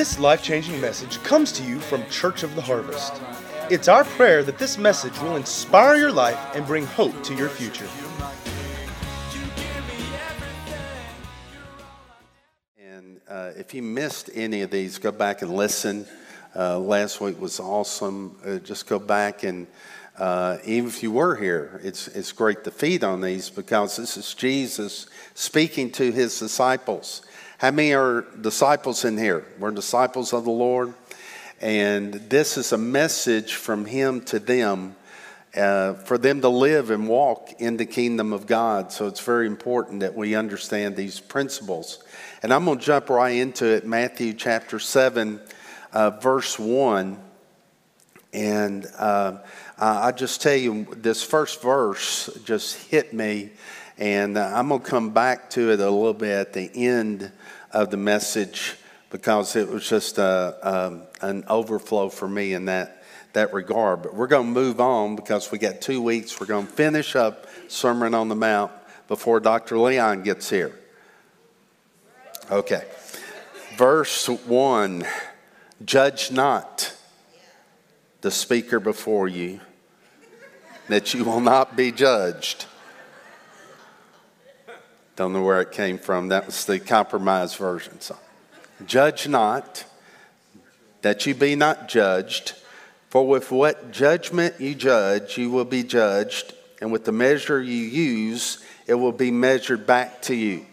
This life changing message comes to you from Church of the Harvest. It's our prayer that this message will inspire your life and bring hope to your future. And uh, if you missed any of these, go back and listen. Uh, last week was awesome. Uh, just go back and uh, even if you were here, it's, it's great to feed on these because this is Jesus speaking to his disciples. How many are disciples in here? We're disciples of the Lord. And this is a message from him to them uh, for them to live and walk in the kingdom of God. So it's very important that we understand these principles. And I'm going to jump right into it Matthew chapter 7, uh, verse 1. And uh, I just tell you, this first verse just hit me. And uh, I'm going to come back to it a little bit at the end of the message because it was just a, um, an overflow for me in that, that regard. But we're going to move on because we got two weeks. We're going to finish up Sermon on the Mount before Dr. Leon gets here. Okay. Verse 1 Judge not the speaker before you, that you will not be judged. Don't know where it came from. That was the compromise version. So, judge not, that you be not judged. For with what judgment you judge, you will be judged, and with the measure you use, it will be measured back to you.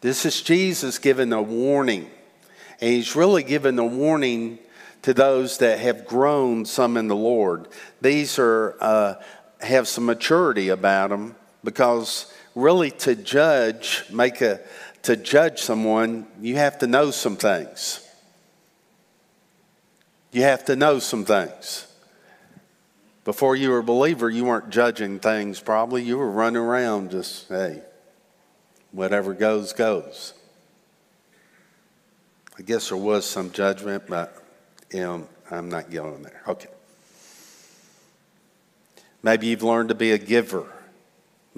This is Jesus giving a warning, and he's really giving a warning to those that have grown some in the Lord. These are uh, have some maturity about them because really to judge, make a to judge someone, you have to know some things. You have to know some things. Before you were a believer, you weren't judging things probably. You were running around just, hey, whatever goes, goes. I guess there was some judgment, but you know, I'm not going there. Okay. Maybe you've learned to be a giver.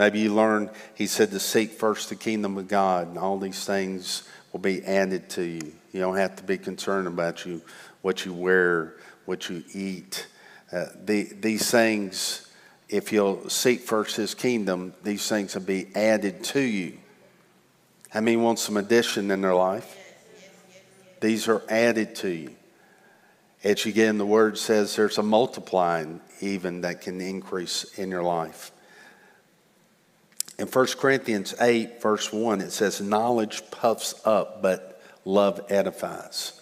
Maybe you learned, he said, to seek first the kingdom of God, and all these things will be added to you. You don't have to be concerned about you, what you wear, what you eat. Uh, the, these things, if you'll seek first his kingdom, these things will be added to you. How many want some addition in their life? These are added to you. As you get in the word says there's a multiplying even that can increase in your life. In 1 Corinthians 8, verse 1, it says, Knowledge puffs up, but love edifies.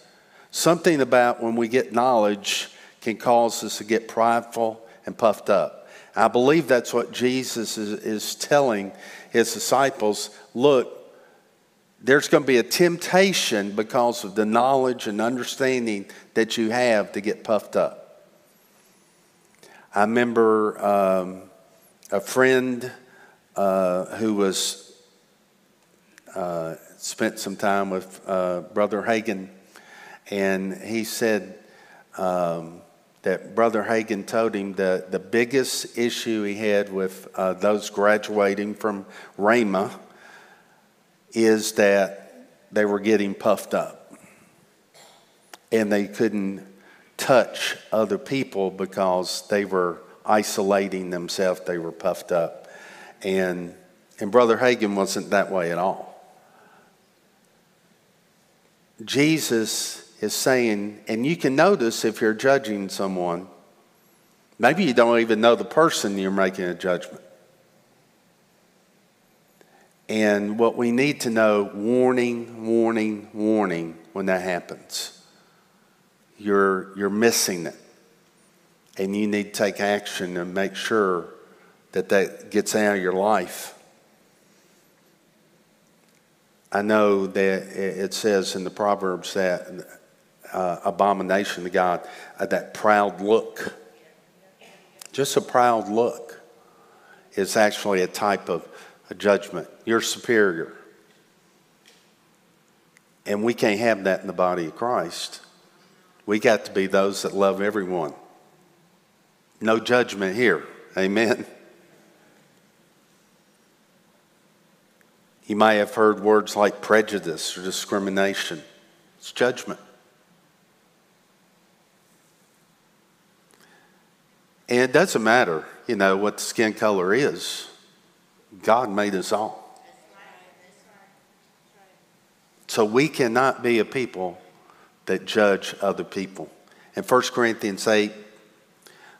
Something about when we get knowledge can cause us to get prideful and puffed up. I believe that's what Jesus is, is telling his disciples. Look, there's going to be a temptation because of the knowledge and understanding that you have to get puffed up. I remember um, a friend uh, who was uh, spent some time with uh, Brother Hagin, and he said um, that Brother Hagin told him that the biggest issue he had with uh, those graduating from Rhema is that they were getting puffed up. And they couldn't touch other people because they were isolating themselves, they were puffed up. And, and Brother Hagin wasn't that way at all. Jesus is saying, and you can notice if you're judging someone, maybe you don't even know the person you're making a judgment. And what we need to know warning, warning, warning when that happens. You're, you're missing it. And you need to take action and make sure that that gets out of your life. I know that it says in the Proverbs that uh, abomination to God, uh, that proud look, just a proud look, is actually a type of a judgment. You're superior. And we can't have that in the body of Christ. We got to be those that love everyone. No judgment here. Amen. You may have heard words like prejudice or discrimination. It's judgment. And it doesn't matter, you know, what the skin color is. God made us all. So we cannot be a people that judge other people. In 1 Corinthians 8,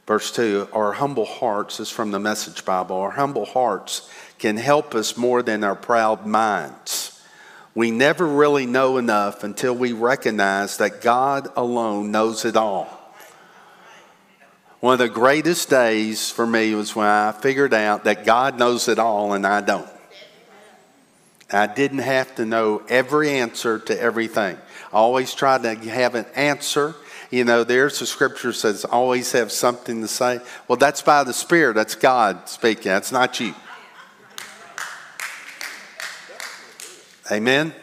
verse 2, our humble hearts, is from the Message Bible, our humble hearts can help us more than our proud minds. We never really know enough until we recognize that God alone knows it all. One of the greatest days for me was when I figured out that God knows it all and I don't. I didn't have to know every answer to everything. I always tried to have an answer. You know, there's a scripture says always have something to say. Well, that's by the Spirit. That's God speaking. That's not you. Amen.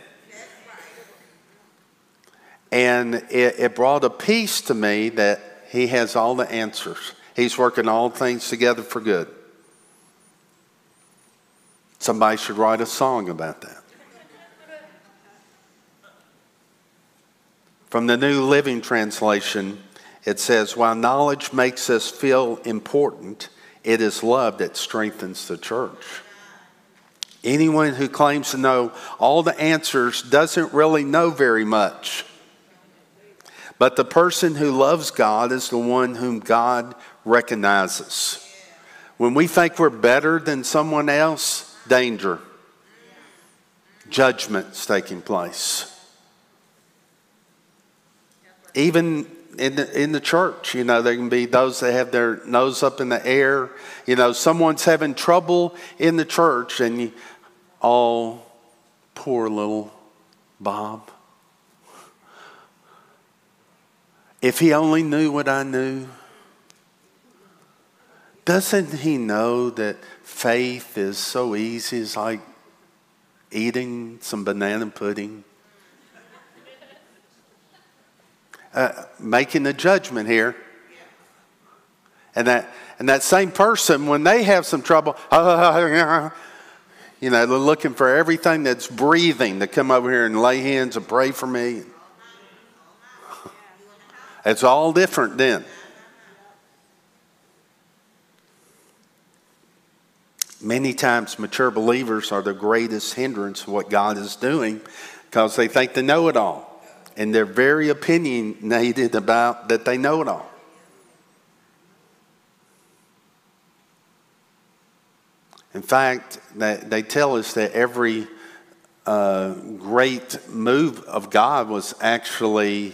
And it, it brought a peace to me that he has all the answers. He's working all things together for good. Somebody should write a song about that. From the New Living Translation, it says, While knowledge makes us feel important, it is love that strengthens the church. Anyone who claims to know all the answers doesn't really know very much. But the person who loves God is the one whom God recognizes. When we think we're better than someone else, danger. Judgment's taking place. Even in the, in the church, you know, there can be those that have their nose up in the air. You know, someone's having trouble in the church, and you, oh, poor little Bob. If he only knew what I knew, doesn't he know that faith is so easy? It's like eating some banana pudding. Uh, making a judgment here. And that, and that same person, when they have some trouble, you know, they're looking for everything that's breathing to come over here and lay hands and pray for me. It's all different then. Many times, mature believers are the greatest hindrance of what God is doing because they think they know it all. And they're very opinionated about that they know it all. Fact, they, they tell us that every uh, great move of God was actually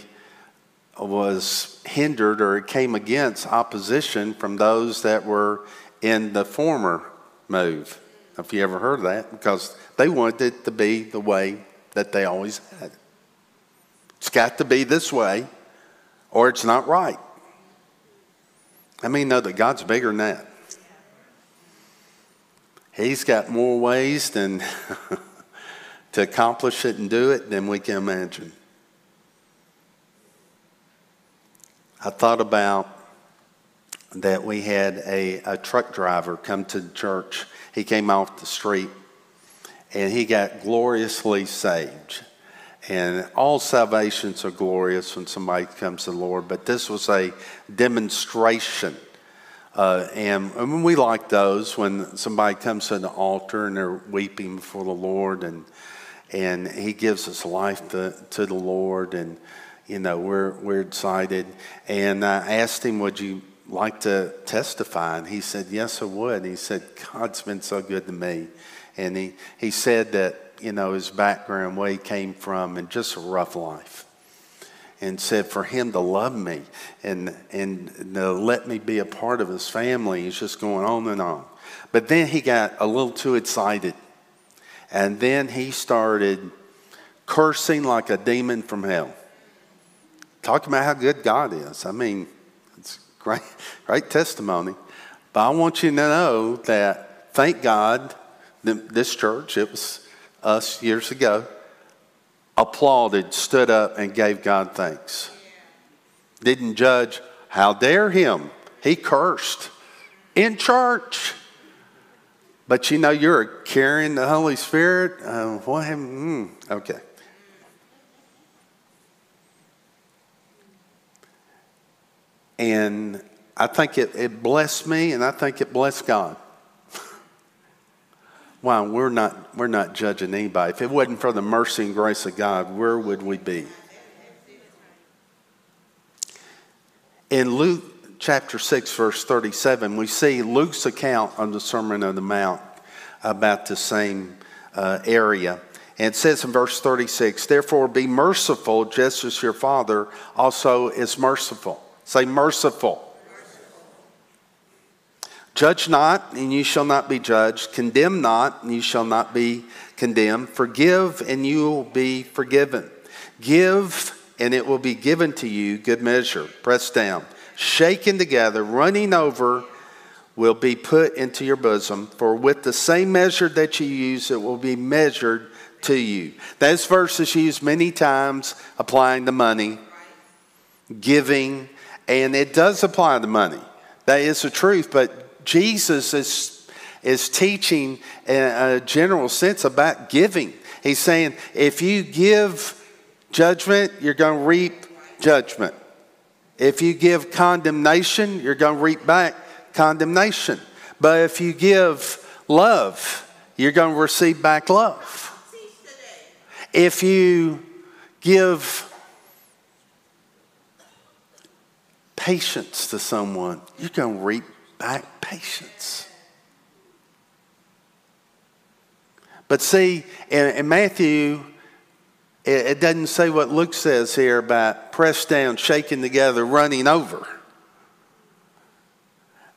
was hindered or it came against opposition from those that were in the former move. If you ever heard of that, because they wanted it to be the way that they always had. It's got to be this way, or it's not right. I mean, know that God's bigger than that. He's got more ways than to accomplish it and do it than we can imagine. I thought about that we had a, a truck driver come to the church. He came off the street and he got gloriously saved. And all salvations are glorious when somebody comes to the Lord, but this was a demonstration. Uh, and, and we like those when somebody comes to the altar and they're weeping before the Lord and, and he gives his life to, to the Lord. And you know, we're, we're excited. And I asked him, Would you like to testify? And he said, Yes, I would. And he said, God's been so good to me. And he, he said that, you know, his background, where he came from, and just a rough life. And said for him to love me and, and to let me be a part of his family, he's just going on and on. But then he got a little too excited. And then he started cursing like a demon from hell talking about how good God is. I mean, it's great, great testimony. But I want you to know that, thank God, this church, it was us years ago, applauded, stood up, and gave God thanks. Didn't judge, how dare him? He cursed in church. But you know, you're carrying the Holy Spirit. Uh, what? Mm, okay. And I think it, it blessed me, and I think it blessed God wow, we're not, we're not judging anybody. If it wasn't for the mercy and grace of God, where would we be? In Luke chapter 6, verse 37, we see Luke's account on the Sermon on the Mount about the same uh, area. And it says in verse 36, therefore be merciful just as your Father also is merciful. Say merciful. Judge not, and you shall not be judged. Condemn not, and you shall not be condemned. Forgive, and you will be forgiven. Give, and it will be given to you, good measure, pressed down, shaken together, running over, will be put into your bosom. For with the same measure that you use, it will be measured to you. Those verses used many times applying the money, giving, and it does apply the money. That is the truth, but Jesus is, is teaching in a general sense about giving. He's saying if you give judgment, you're going to reap judgment. If you give condemnation, you're going to reap back condemnation. But if you give love, you're going to receive back love. If you give patience to someone, you're going to reap back patience. But see, in, in Matthew, it, it doesn't say what Luke says here about pressed down, shaken together, running over.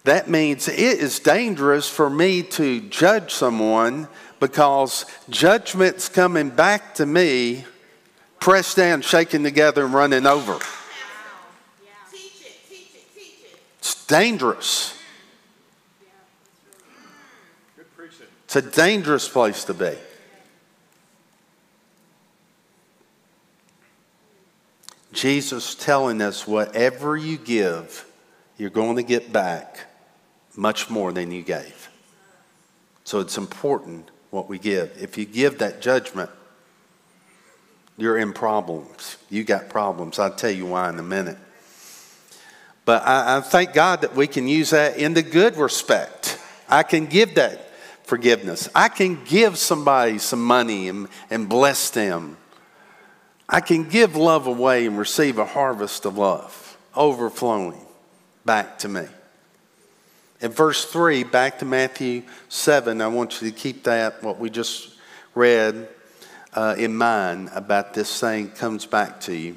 That means it is dangerous for me to judge someone because judgment's coming back to me, pressed down, shaken together, and running over. It's dangerous. It's a dangerous place to be. Jesus telling us whatever you give, you're going to get back much more than you gave. So it's important what we give. If you give that judgment, you're in problems. You got problems. I'll tell you why in a minute. But I, I thank God that we can use that in the good respect. I can give that forgiveness. I can give somebody some money and, and bless them. I can give love away and receive a harvest of love overflowing back to me. In verse 3, back to Matthew 7, I want you to keep that, what we just read, uh, in mind about this thing comes back to you.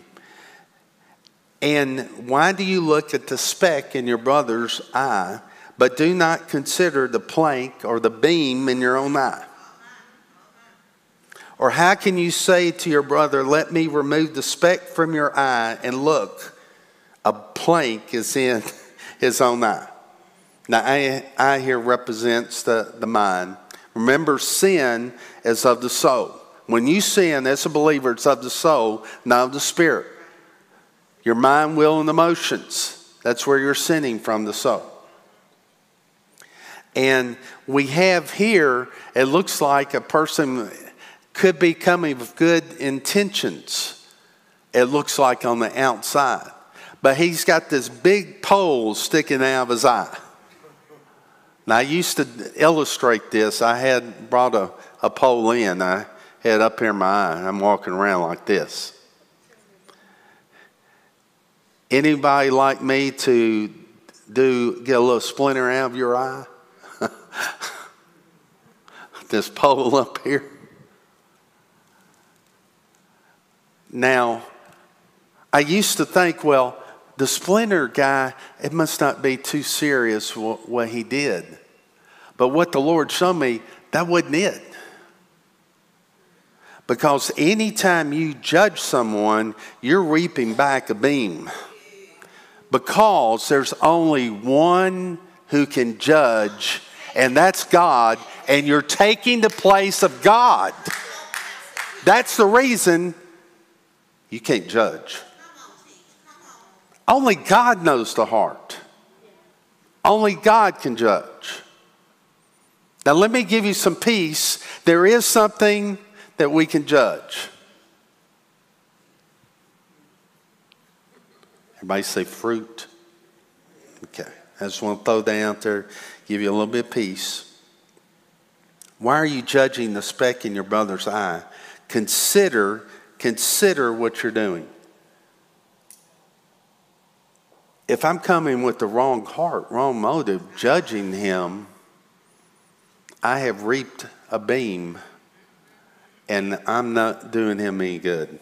And why do you look at the speck in your brother's eye, but do not consider the plank or the beam in your own eye? Or how can you say to your brother, Let me remove the speck from your eye, and look, a plank is in his own eye? Now, I, here represents the, the mind. Remember, sin is of the soul. When you sin as a believer, it's of the soul, not of the spirit. Your mind, will, and emotions. That's where you're sinning from the soul. And we have here, it looks like a person could be coming with good intentions, it looks like on the outside. But he's got this big pole sticking out of his eye. Now, I used to illustrate this. I had brought a, a pole in. I had up here in my eye. I'm walking around like this. Anybody like me to do get a little splinter out of your eye? this pole up here. Now, I used to think, well, the splinter guy, it must not be too serious what, what he did. But what the Lord showed me, that wasn't it. Because anytime you judge someone, you're reaping back a beam. Because there's only one who can judge, and that's God, and you're taking the place of God. That's the reason you can't judge. Only God knows the heart. Only God can judge. Now, let me give you some peace. There is something that we can judge. Everybody say fruit. Okay. I just want to throw that out there, give you a little bit of peace. Why are you judging the speck in your brother's eye? Consider, consider what you're doing. If I'm coming with the wrong heart, wrong motive, judging him, I have reaped a beam and I'm not doing him any good.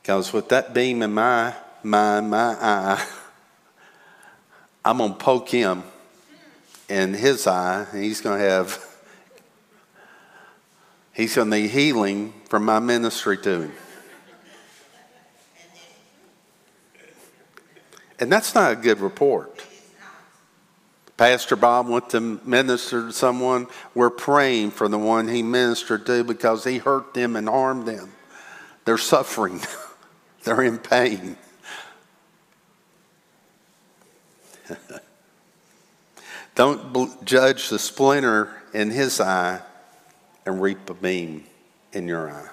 Because with that beam in my mind, my eye, I'm going to poke him in his eye, and he's going to have, he's going to need healing from my ministry to him. And that's not a good report. Pastor Bob went to minister to someone. We're praying for the one he ministered to because he hurt them and harmed them. They're suffering, they're in pain. Don't judge the splinter in his eye and reap a beam in your eye.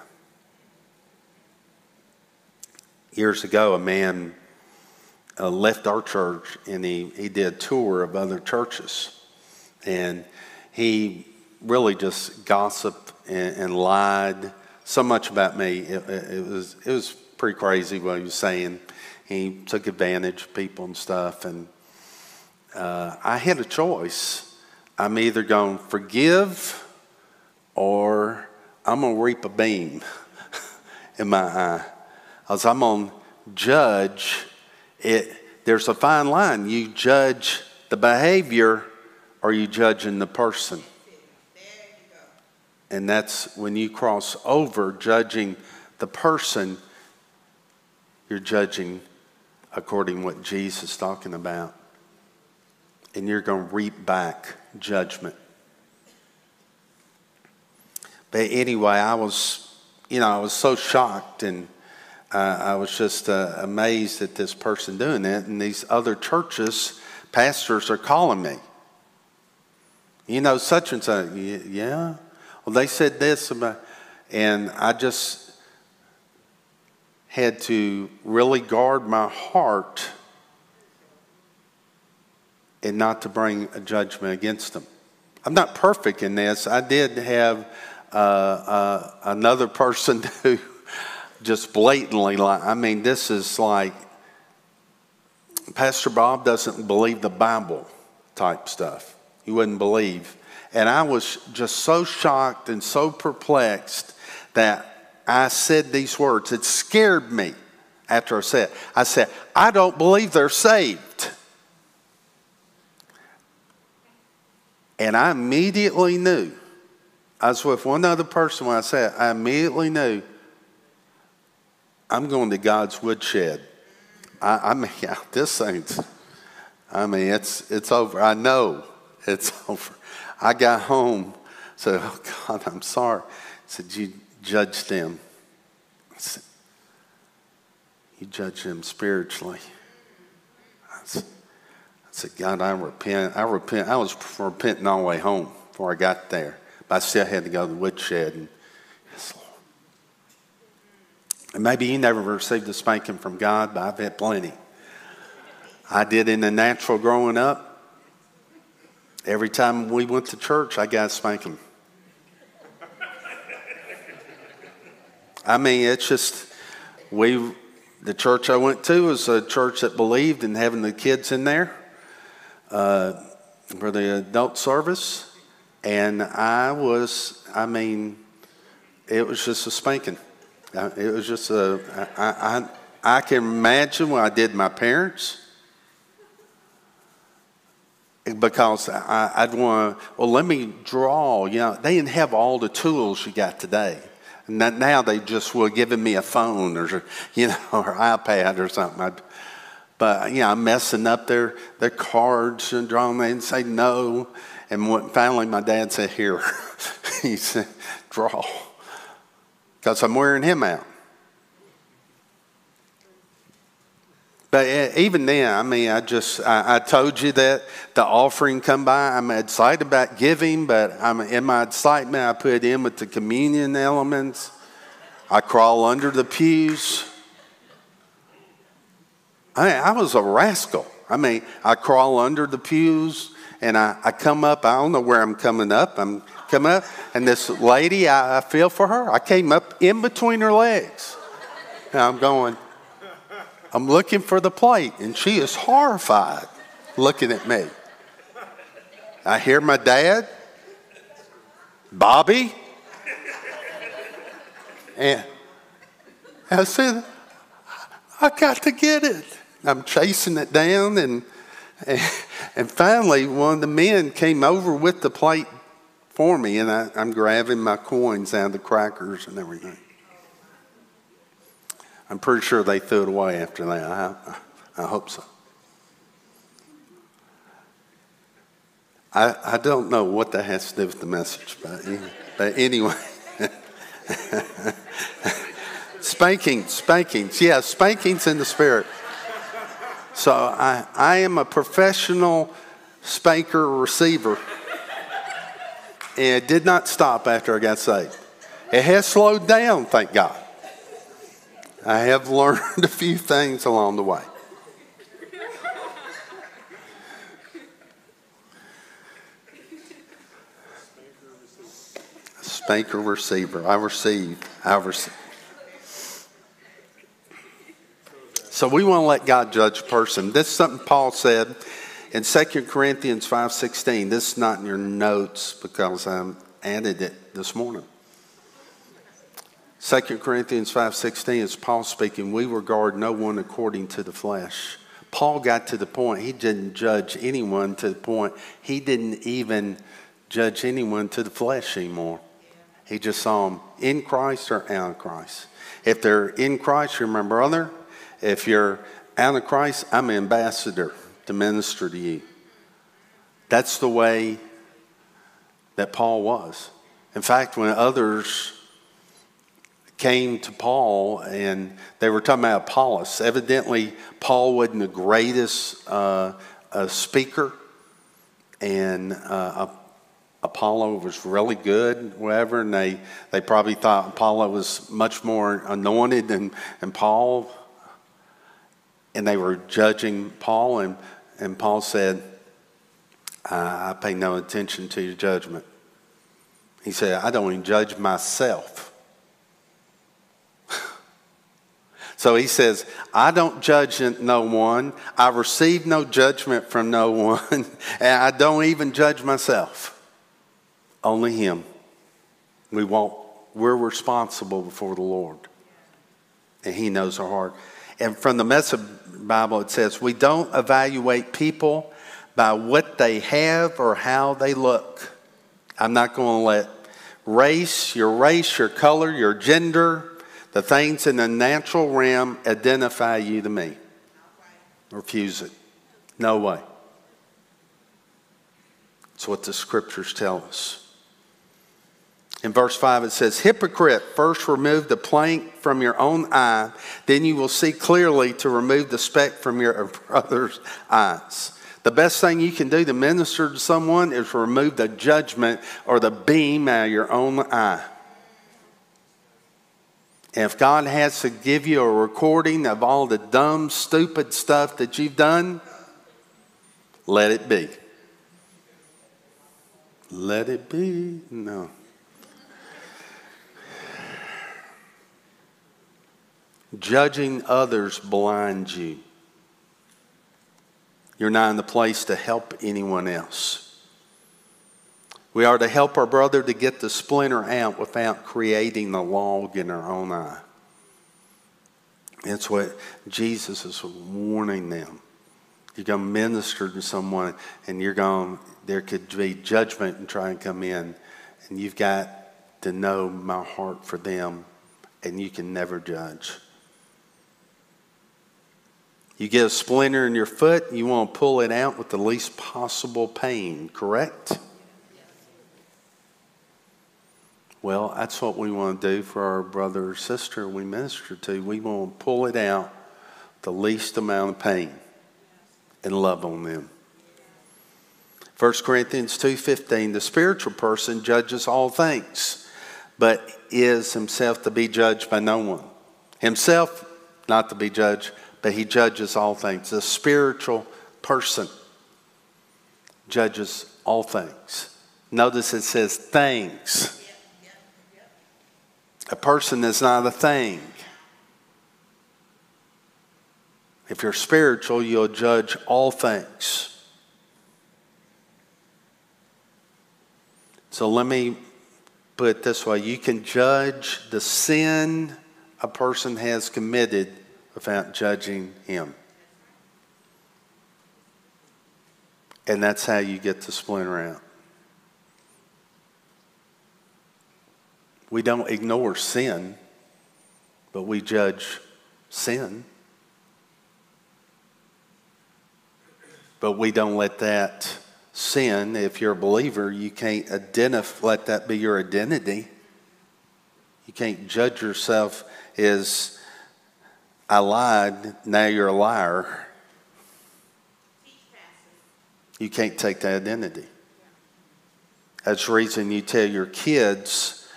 Years ago, a man uh, left our church and he, he did a tour of other churches. And he really just gossiped and, and lied so much about me. It, it, was, it was pretty crazy what he was saying. He took advantage of people and stuff. And uh, I had a choice. I'm either going to forgive or I'm going to reap a beam in my eye. Because I'm going to judge it. There's a fine line. You judge the behavior or you judging the person. And that's when you cross over judging the person, you're judging according to what Jesus is talking about and you're going to reap back judgment. But anyway, I was, you know, I was so shocked and uh, I was just uh, amazed at this person doing it. And these other churches, pastors are calling me. You know, such and such. Yeah. Well, they said this about, and I just had to really guard my heart and not to bring a judgment against them. I'm not perfect in this. I did have uh, uh, another person who just blatantly like, I mean, this is like Pastor Bob doesn't believe the Bible type stuff. He wouldn't believe. And I was just so shocked and so perplexed that I said these words. It scared me after I said, I said, I don't believe they're saved. And I immediately knew, I was with one other person when I said, I immediately knew I'm going to God's woodshed. I, I mean, this thing's, I mean, it's, it's over. I know it's over. I got home, said, Oh God, I'm sorry. I said, You judge them. Said, You judge them spiritually. I said, said, God, I repent. I repent. I was repenting all the way home before I got there. But I still had to go to the woodshed. And, yes, Lord. and maybe you never received a spanking from God, but I've had plenty. I did in the natural growing up. Every time we went to church, I got spanking. I mean, it's just, we, the church I went to was a church that believed in having the kids in there uh, for the adult service, and I was, I mean, it was just a spanking. It was just a, I, I, I can imagine what I did my parents because I, would want to, well, let me draw. You know, they didn't have all the tools you got today. Now they just were giving me a phone or, you know, or iPad or something. I'd, but, you know, I'm messing up their, their cards and drawing. They say no. And what, finally, my dad said, Here. he said, Draw. Because I'm wearing him out. But eh, even then, I mean, I just, I, I, told you that the offering come by. I'm excited about giving, but I'm, in my excitement, I put in with the communion elements. I crawl under the pews. I, I was a rascal. I mean, I crawl under the pews and I, I come up. I don't know where I'm coming up. I'm coming up, and this lady, I, I feel for her. I came up in between her legs. And I'm going, I'm looking for the plate, and she is horrified looking at me. I hear my dad, Bobby, and I said, I got to get it. I'm chasing it down, and, and, and finally, one of the men came over with the plate for me, and I, I'm grabbing my coins out of the crackers and everything. I'm pretty sure they threw it away after that. I, I hope so. I, I don't know what that has to do with the message, but, but anyway. spankings, spankings. Yeah, spankings in the spirit. So I, I am a professional spanker receiver. And it did not stop after I got saved. It has slowed down, thank God. I have learned a few things along the way. Spanker receiver. I receive. I receive. So we want to let God judge a person. This is something Paul said in 2 Corinthians 5.16. This is not in your notes because I added it this morning. 2 Corinthians 5.16 is Paul speaking. We regard no one according to the flesh. Paul got to the point, he didn't judge anyone to the point, he didn't even judge anyone to the flesh anymore. He just saw them in Christ or out of Christ. If they're in Christ, you're brother. If you're out of Christ, I'm an ambassador to minister to you. That's the way that Paul was. In fact, when others came to Paul and they were talking about Apollos, evidently Paul wasn't the greatest uh, uh, speaker, and uh, Apollo was really good, whatever, and they, they probably thought Apollo was much more anointed than, than Paul. And they were judging Paul, and, and Paul said, I, I pay no attention to your judgment. He said, I don't even judge myself. So he says, I don't judge no one. I receive no judgment from no one. And I don't even judge myself. Only Him. We won't, we're responsible before the Lord. And He knows our heart. And from the Message Bible, it says, We don't evaluate people by what they have or how they look. I'm not going to let race, your race, your color, your gender, the things in the natural realm identify you to me. Refuse it. No way. It's what the scriptures tell us. In verse 5, it says, Hypocrite, first remove the plank from your own eye, then you will see clearly to remove the speck from your brother's eyes. The best thing you can do to minister to someone is remove the judgment or the beam out of your own eye. If God has to give you a recording of all the dumb, stupid stuff that you've done, let it be. Let it be. No. Judging others blinds you. You're not in the place to help anyone else. We are to help our brother to get the splinter out without creating the log in our own eye. That's what Jesus is warning them. You're going to minister to someone, and you're going. There could be judgment and try and come in, and you've got to know my heart for them, and you can never judge. You get a splinter in your foot, you want to pull it out with the least possible pain, correct? Well, that's what we want to do for our brother or sister we minister to. We want to pull it out the least amount of pain and love on them. 1 Corinthians 2:15 The spiritual person judges all things but is himself to be judged by no one. Himself not to be judged he judges all things. The spiritual person judges all things. Notice it says things. A person is not a thing. If you're spiritual, you'll judge all things. So let me put it this way you can judge the sin a person has committed without judging him. And that's how you get to splinter out. We don't ignore sin, but we judge sin. But we don't let that sin, if you're a believer, you can't identify, let that be your identity. You can't judge yourself as, I lied, now you're a liar. You can't take that identity. That's the reason you tell your kids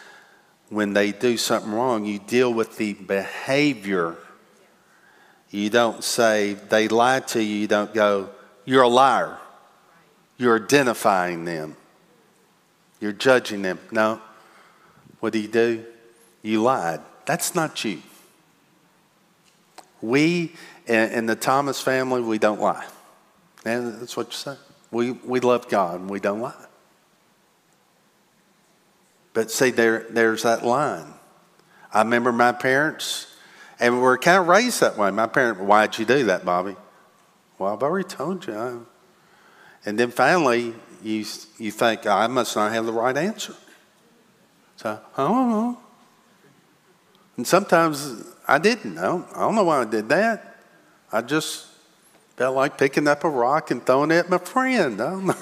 when they do something wrong, you deal with the behavior. You don't say, they lied to you. You don't go, you're a liar. You're identifying them. You're judging them. No. What do you do? You lied. That's not you. We, in the Thomas family, we don't lie. And that's what you say. We, we love God and we don't lie. But see, there, there's that line. I remember my parents, and we were kind of raised that way. My parents, why'd you do that, Bobby? Well, I've already told you. And then finally, you, you think, I must not have the right answer. So, I don't know. And sometimes I didn't. Don't, I don't know why I did that. I just felt like picking up a rock and throwing it at my friend. I don't know.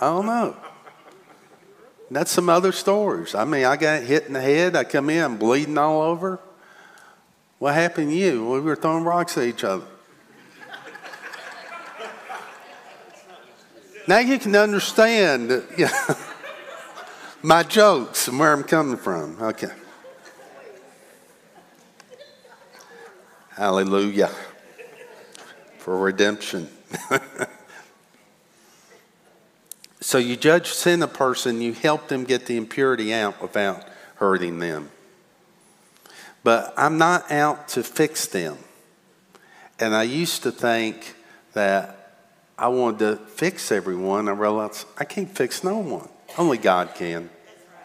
I don't know. That's some other stories. I mean, I got hit in the head. I come in, bleeding all over. What happened to you? We were throwing rocks at each other. now you can understand know, my jokes and where I'm coming from. Okay. Hallelujah for redemption. so you judge sin a person, you help them get the impurity out without hurting them. But I'm not out to fix them. And I used to think that I wanted to fix everyone. I realized I can't fix no one. Only God can.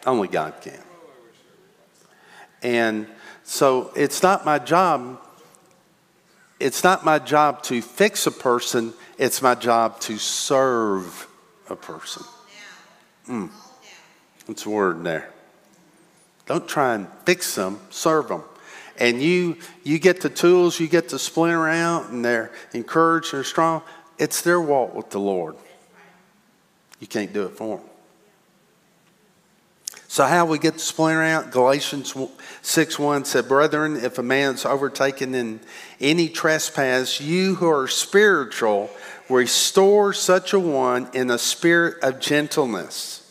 Only God can. And so it's not my job it's not my job to fix a person, it's my job to serve a person. Mm. That's a word there. Don't try and fix them, serve them. And you, you get the tools, you get to splinter out, and they're encouraged, they're strong. It's their walk with the Lord. You can't do it for them. So, how we get to splinter out? Galatians 6 1 said, Brethren, if a man's overtaken in any trespass, you who are spiritual, restore such a one in a spirit of gentleness,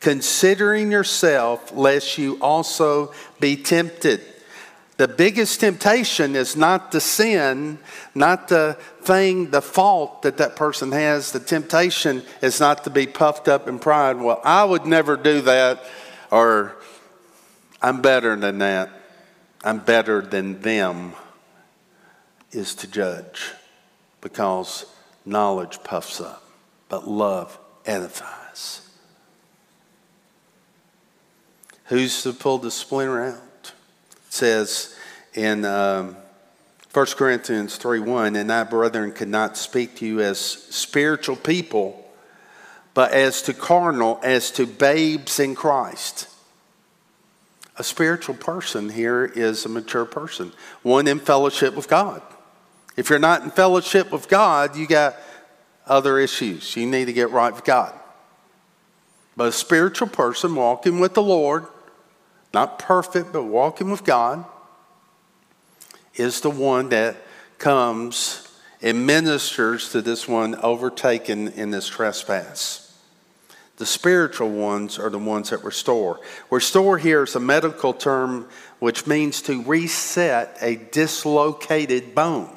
considering yourself, lest you also be tempted. The biggest temptation is not the sin, not the thing, the fault that that person has. The temptation is not to be puffed up in pride. Well, I would never do that or I'm better than that, I'm better than them, is to judge because knowledge puffs up, but love edifies. Who's to pull the splinter out? It says in um, 1 Corinthians 3 1, and I, brethren, could not speak to you as spiritual people but as to carnal, as to babes in Christ. A spiritual person here is a mature person, one in fellowship with God. If you're not in fellowship with God, you got other issues. You need to get right with God. But a spiritual person walking with the Lord, not perfect, but walking with God, is the one that comes and ministers to this one overtaken in this trespass. The spiritual ones are the ones that restore. Restore here is a medical term which means to reset a dislocated bone.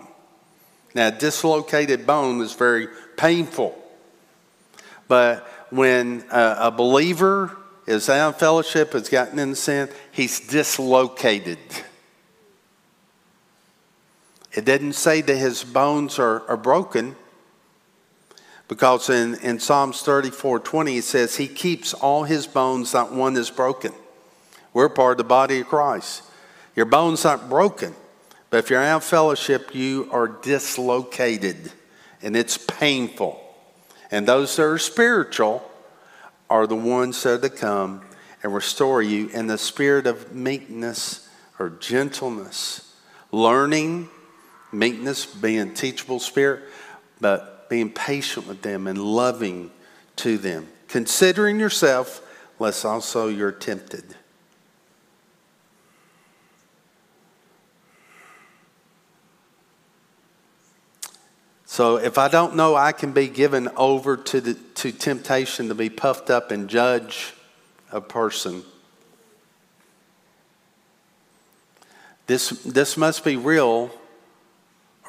Now, dislocated bone is very painful. But when a, a believer is out of fellowship, has gotten in sin, he's dislocated. It didn't say that his bones are, are broken because in, in Psalms 34 20, it says, He keeps all his bones, not one is broken. We're part of the body of Christ. Your bones aren't broken, but if you're out of fellowship, you are dislocated and it's painful. And those that are spiritual are the ones that are to come and restore you in the spirit of meekness or gentleness, learning, meekness, being teachable spirit, but being patient with them and loving to them, considering yourself, lest also you're tempted. So if I don't know I can be given over to, the, to temptation to be puffed up and judge a person, this, this must be real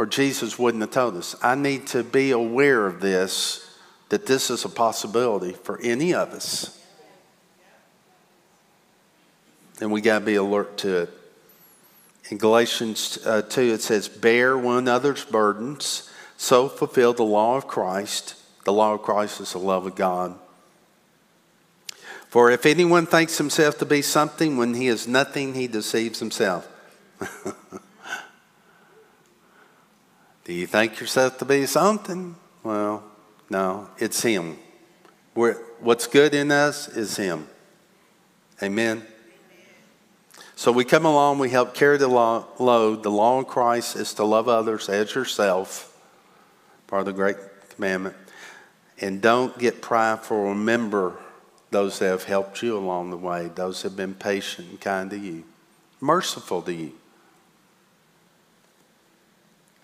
or Jesus wouldn't have told us. I need to be aware of this, that this is a possibility for any of us. And we got to be alert to it. In Galatians uh, 2, it says, Bear one another's burdens so fulfill the law of Christ. The law of Christ is the love of God. For if anyone thinks himself to be something when he is nothing, he deceives himself. Do you think yourself to be something? Well, no, it's him. We're, what's good in us is him. Amen. So we come along, we help carry the law, load. The law of Christ is to love others as yourself part of the great commandment. And don't get prideful. Remember those that have helped you along the way, those that have been patient and kind to you, merciful to you.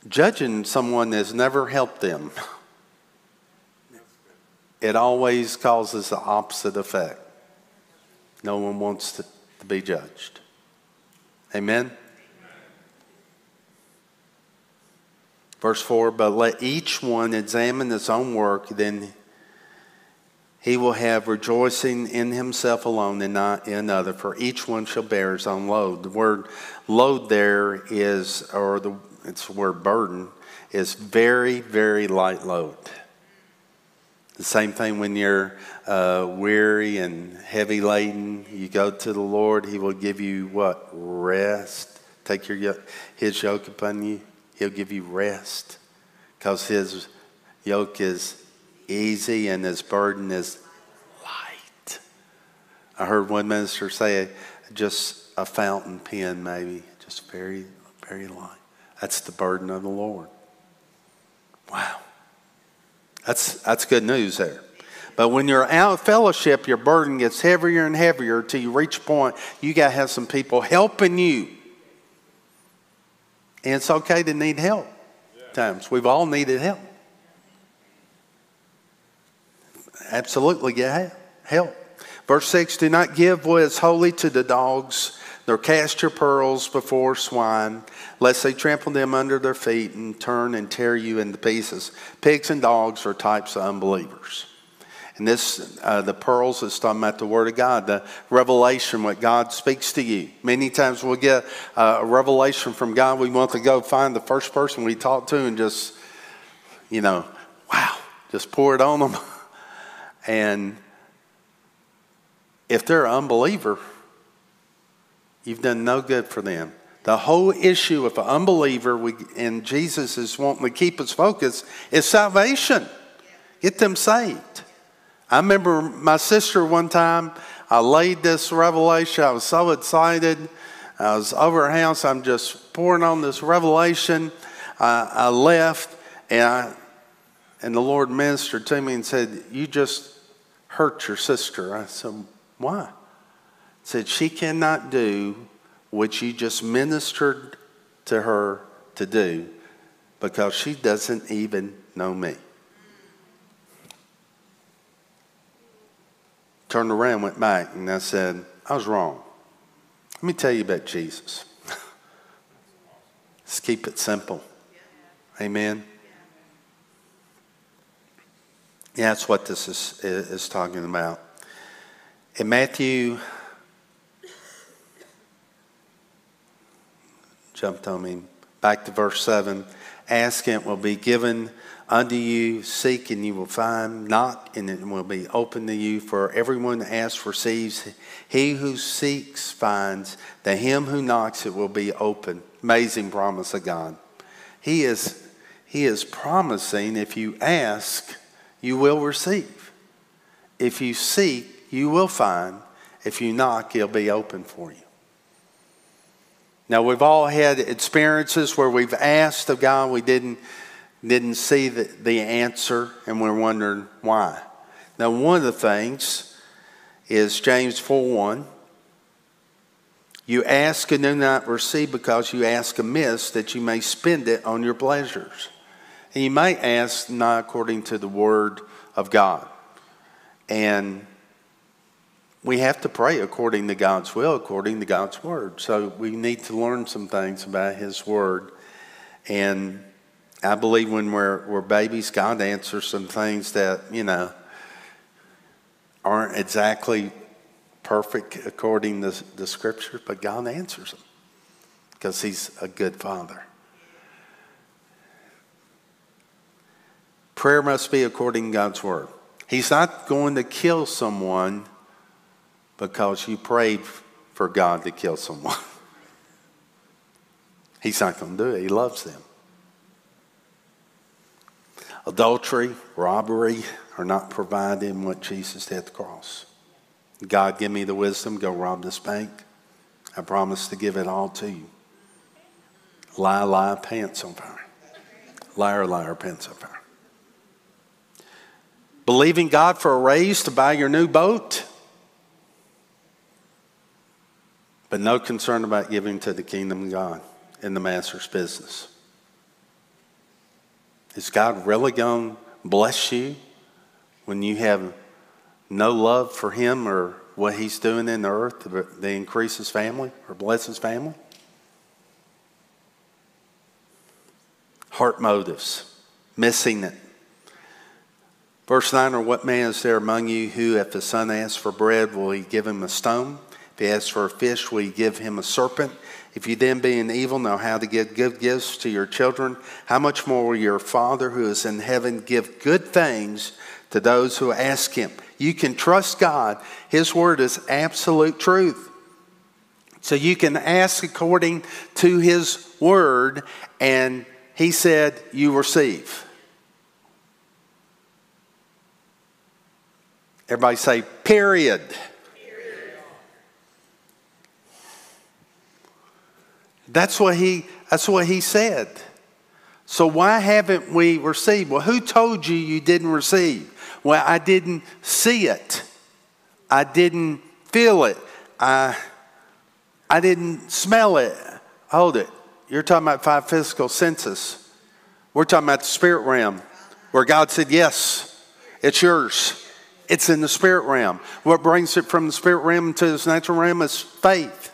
Judging someone that's never helped them, it always causes the opposite effect. No one wants to, to be judged. Amen? Verse 4 But let each one examine his own work, then he will have rejoicing in himself alone and not in another, for each one shall bear his own load. The word load there is, or the, it's the word burden, is very, very light load. The same thing when you're uh, weary and heavy laden, you go to the Lord, He will give you what? Rest. Take your, His yoke upon you. He'll give you rest because His yoke is easy and His burden is light. I heard one minister say, just a fountain pen, maybe, just very, very light. That's the burden of the Lord. Wow. That's, that's good news there. But when you're out of fellowship, your burden gets heavier and heavier till you reach a point you got to have some people helping you and it's okay to need help times. We've all needed help. Absolutely get help. Verse 6 Do not give what is holy to the dogs, nor cast your pearls before swine, lest they trample them under their feet and turn and tear you into pieces. Pigs and dogs are types of unbelievers. And this, uh, the pearls is talking about the Word of God, the revelation, what God speaks to you. Many times we'll get uh, a revelation from God. We want to go find the first person we talk to and just, you know, wow, just pour it on them. And if they're an unbeliever, you've done no good for them. The whole issue of an unbeliever, we, and Jesus is wanting to keep us focused, is salvation. Get them saved. I remember my sister one time, I laid this revelation. I was so excited. I was over her house. I'm just pouring on this revelation. I, I left, and, I, and the Lord ministered to me and said, You just hurt your sister. I said, Why? Said, She cannot do what you just ministered to her to do because she doesn't even know me. turned around, went back, and I said, I was wrong. Let me tell you about Jesus. Let's keep it simple. Amen. That's what this is, is talking about. In Matthew, jumped on me, back to verse 7 Ask and it will be given unto you, seek and you will find, knock and it will be open to you. For everyone that asks receives, he who seeks finds, to him who knocks it will be open. Amazing promise of God. He is, he is promising if you ask, you will receive. If you seek, you will find. If you knock, it'll be open for you. Now, we've all had experiences where we've asked of God, we didn't, didn't see the, the answer, and we're wondering why. Now, one of the things is James 4 1. You ask and do not receive because you ask amiss that you may spend it on your pleasures. And you might ask not according to the word of God. And we have to pray according to God's will, according to God's word. So we need to learn some things about His word. And I believe when we're, we're babies, God answers some things that, you know, aren't exactly perfect according to the scripture, but God answers them because He's a good Father. Prayer must be according to God's word. He's not going to kill someone because you prayed for God to kill someone. He's not going to do it. He loves them. Adultery, robbery are not provided in what Jesus did at the cross. God, give me the wisdom, go rob this bank. I promise to give it all to you. Lie, lie, pants on fire. Liar, liar, pants on fire. Believing God for a raise to buy your new boat, but no concern about giving to the kingdom of God in the master's business. Is God really going to bless you when you have no love for Him or what He's doing in the earth to increase His family or bless His family? Heart motives, missing it Verse 9 Or what man is there among you who, if the son asks for bread, will he give him a stone? If he asks for a fish, will he give him a serpent? If you then, being evil, know how to give good gifts to your children, how much more will your Father who is in heaven give good things to those who ask him? You can trust God. His word is absolute truth. So you can ask according to his word, and he said, You receive. Everybody say, period. period. That's what he that's what he said. So why haven't we received? Well, who told you you didn't receive? Well, I didn't see it. I didn't feel it. I I didn't smell it. Hold it. You're talking about five physical senses. We're talking about the spirit realm where God said, Yes, it's yours. It's in the spirit realm. What brings it from the spirit realm to this natural realm is faith.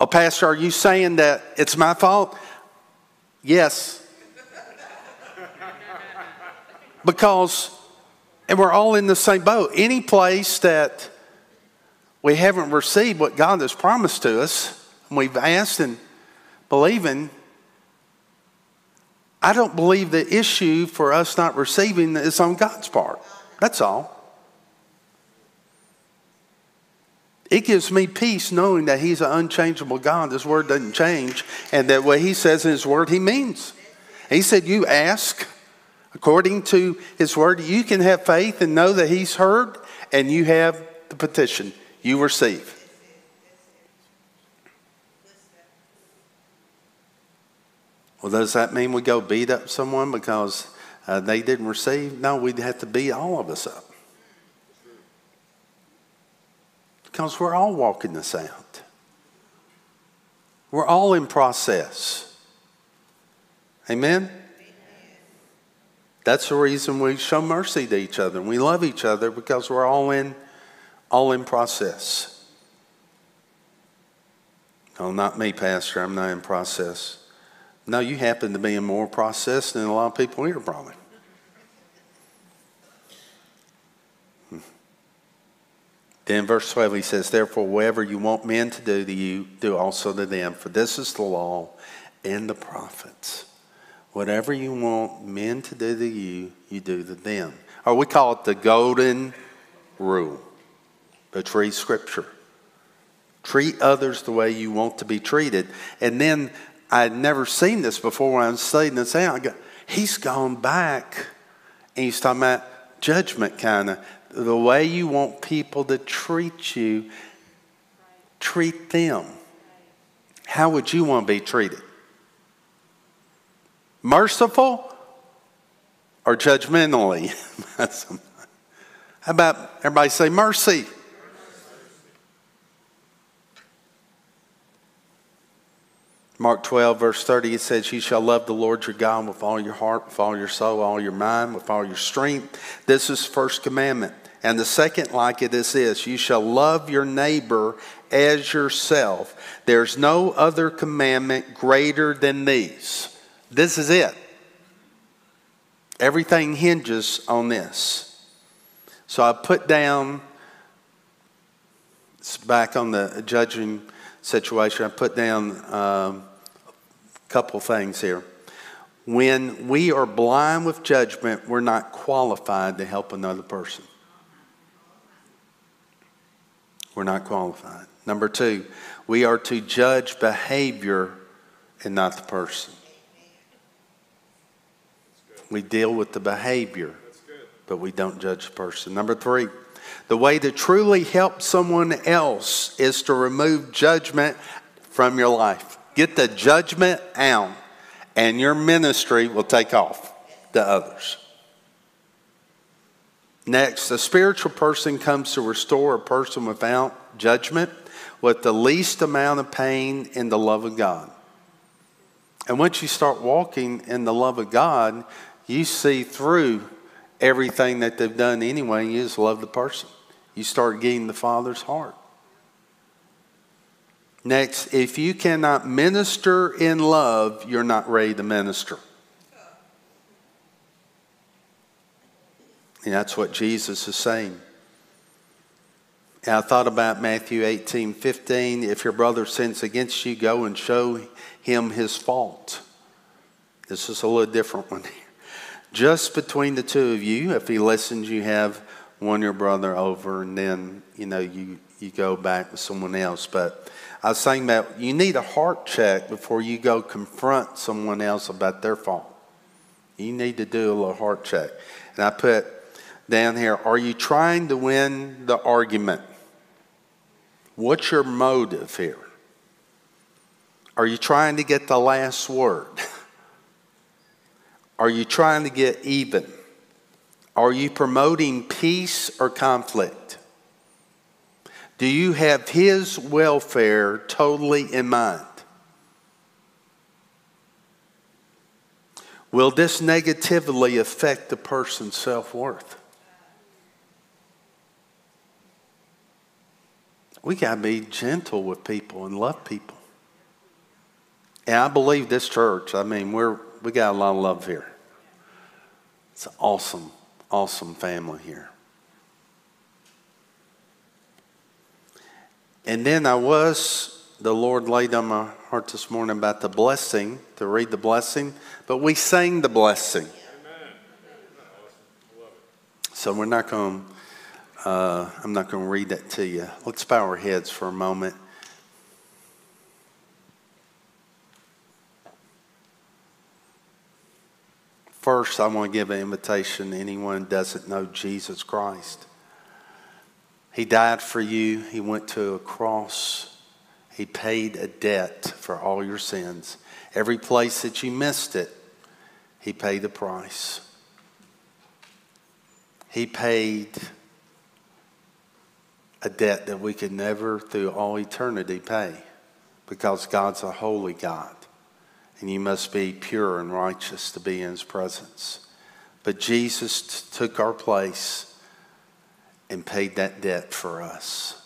Oh, Pastor, are you saying that it's my fault? Yes. because, and we're all in the same boat. Any place that we haven't received what God has promised to us, and we've asked and believing, I don't believe the issue for us not receiving is on God's part. That's all. It gives me peace knowing that He's an unchangeable God. His word doesn't change, and that what He says in His word, He means. He said, You ask according to His word. You can have faith and know that He's heard, and you have the petition. You receive. Well, does that mean we go beat up someone because uh, they didn't receive? No, we'd have to beat all of us up. Because we're all walking this out. We're all in process. Amen? That's the reason we show mercy to each other and we love each other because we're all in all in process. No, not me, Pastor. I'm not in process. No, you happen to be in more process than a lot of people here, probably. Then verse 12, he says, Therefore, whatever you want men to do to you, do also to them. For this is the law and the prophets. Whatever you want men to do to you, you do to them. Or we call it the golden rule. But read scripture. Treat others the way you want to be treated. And then I'd never seen this before when I was studying this out. I go, he's gone back and he's talking about judgment kind of. The way you want people to treat you, treat them. How would you want to be treated? Merciful or judgmentally? How about everybody say mercy? Mark 12, verse 30, it says, You shall love the Lord your God with all your heart, with all your soul, all your mind, with all your strength. This is first commandment. And the second like it is this You shall love your neighbor as yourself. There's no other commandment greater than these. This is it. Everything hinges on this. So I put down, it's back on the judging situation, I put down um, couple things here. When we are blind with judgment, we're not qualified to help another person. We're not qualified. Number two, we are to judge behavior and not the person. We deal with the behavior but we don't judge the person. Number three, the way to truly help someone else is to remove judgment from your life. Get the judgment out, and your ministry will take off to others. Next, a spiritual person comes to restore a person without judgment with the least amount of pain in the love of God. And once you start walking in the love of God, you see through everything that they've done anyway. and You just love the person. You start getting the Father's heart. Next, if you cannot minister in love, you're not ready to minister. And that's what Jesus is saying. And I thought about Matthew 18 15. If your brother sins against you, go and show him his fault. This is a little different one here just between the two of you. If he listens, you have one your brother over, and then you know you you go back with someone else. But I was saying that you need a heart check before you go confront someone else about their fault. You need to do a little heart check. And I put down here: Are you trying to win the argument? What's your motive here? Are you trying to get the last word? Are you trying to get even? Are you promoting peace or conflict? Do you have his welfare totally in mind? Will this negatively affect the person's self worth? We got to be gentle with people and love people. And I believe this church, I mean, we're, we got a lot of love here. It's an awesome, awesome family here. And then I was, the Lord laid on my heart this morning about the blessing, to read the blessing, but we sang the blessing. So we're not going uh, I'm not going to read that to you. Let's bow our heads for a moment. First, I want to give an invitation to anyone who doesn't know Jesus Christ. He died for you, He went to a cross, He paid a debt for all your sins. Every place that you missed it, He paid the price. He paid a debt that we could never, through all eternity, pay because God's a holy God and you must be pure and righteous to be in his presence. But Jesus t- took our place and paid that debt for us.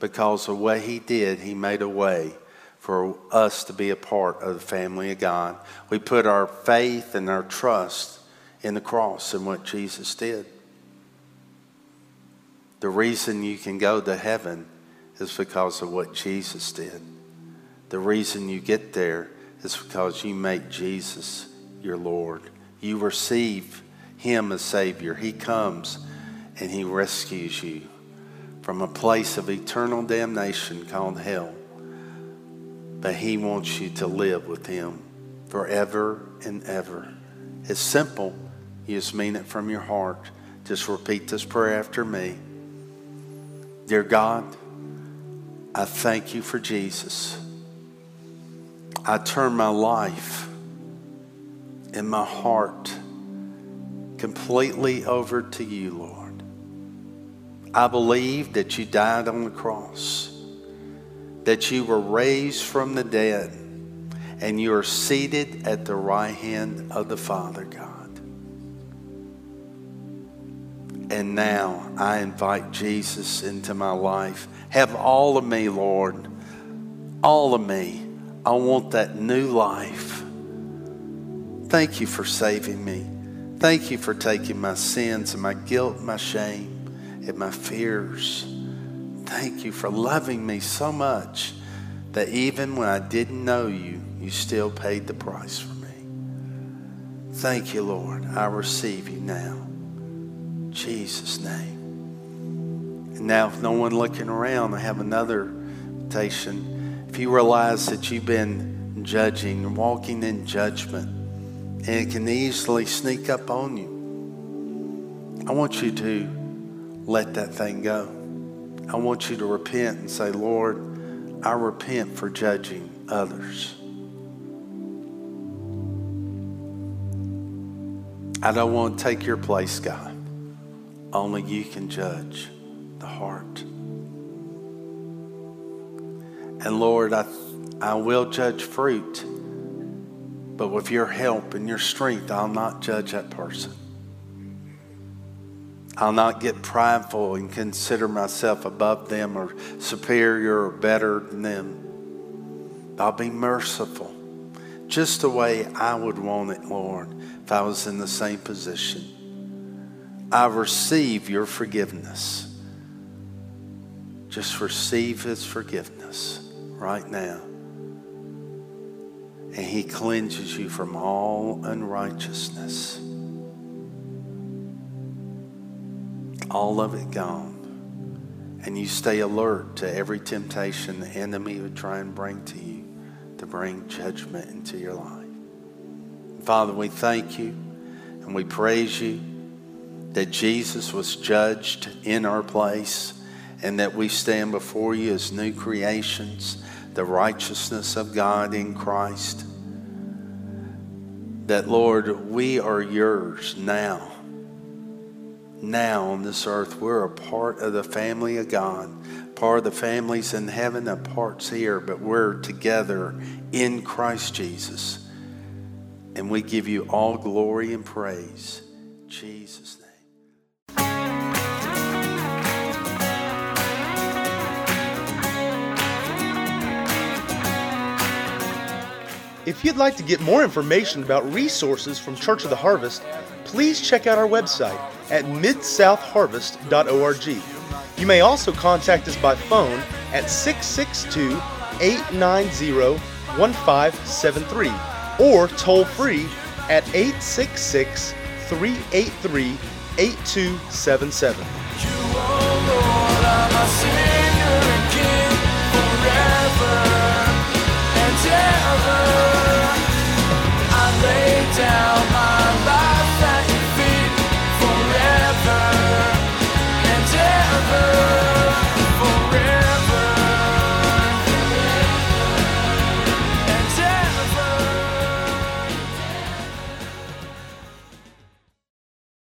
Because of what he did, he made a way for us to be a part of the family of God. We put our faith and our trust in the cross and what Jesus did. The reason you can go to heaven is because of what Jesus did. The reason you get there is because you make Jesus your Lord. You receive Him as Savior. He comes and He rescues you from a place of eternal damnation called hell. But He wants you to live with Him forever and ever. It's simple. You just mean it from your heart. Just repeat this prayer after me. Dear God, I thank you for Jesus. I turn my life and my heart completely over to you, Lord. I believe that you died on the cross, that you were raised from the dead, and you are seated at the right hand of the Father God. And now I invite Jesus into my life. Have all of me, Lord. All of me. I want that new life. Thank you for saving me. Thank you for taking my sins and my guilt, my shame, my fears. Thank you for loving me so much that even when I didn't know you, you still paid the price for me. Thank you, Lord. I receive you now. Jesus' name. And now, if no one looking around, I have another invitation. If you realize that you've been judging, and walking in judgment, and it can easily sneak up on you, I want you to let that thing go. I want you to repent and say, Lord, I repent for judging others. I don't want to take your place, God. Only you can judge the heart. And Lord, I, I will judge fruit, but with your help and your strength, I'll not judge that person. I'll not get prideful and consider myself above them or superior or better than them. I'll be merciful, just the way I would want it, Lord, if I was in the same position. I receive your forgiveness. Just receive his forgiveness right now. And he cleanses you from all unrighteousness. All of it gone. And you stay alert to every temptation the enemy would try and bring to you to bring judgment into your life. Father, we thank you and we praise you that Jesus was judged in our place and that we stand before you as new creations, the righteousness of God in Christ. That, Lord, we are yours now. Now on this earth, we're a part of the family of God, part of the families in heaven and parts here, but we're together in Christ Jesus. And we give you all glory and praise. Jesus' name. If you'd like to get more information about resources from Church of the Harvest, please check out our website at midsouthharvest.org. You may also contact us by phone at 662 890 1573 or toll free at 866 383 8277. Down.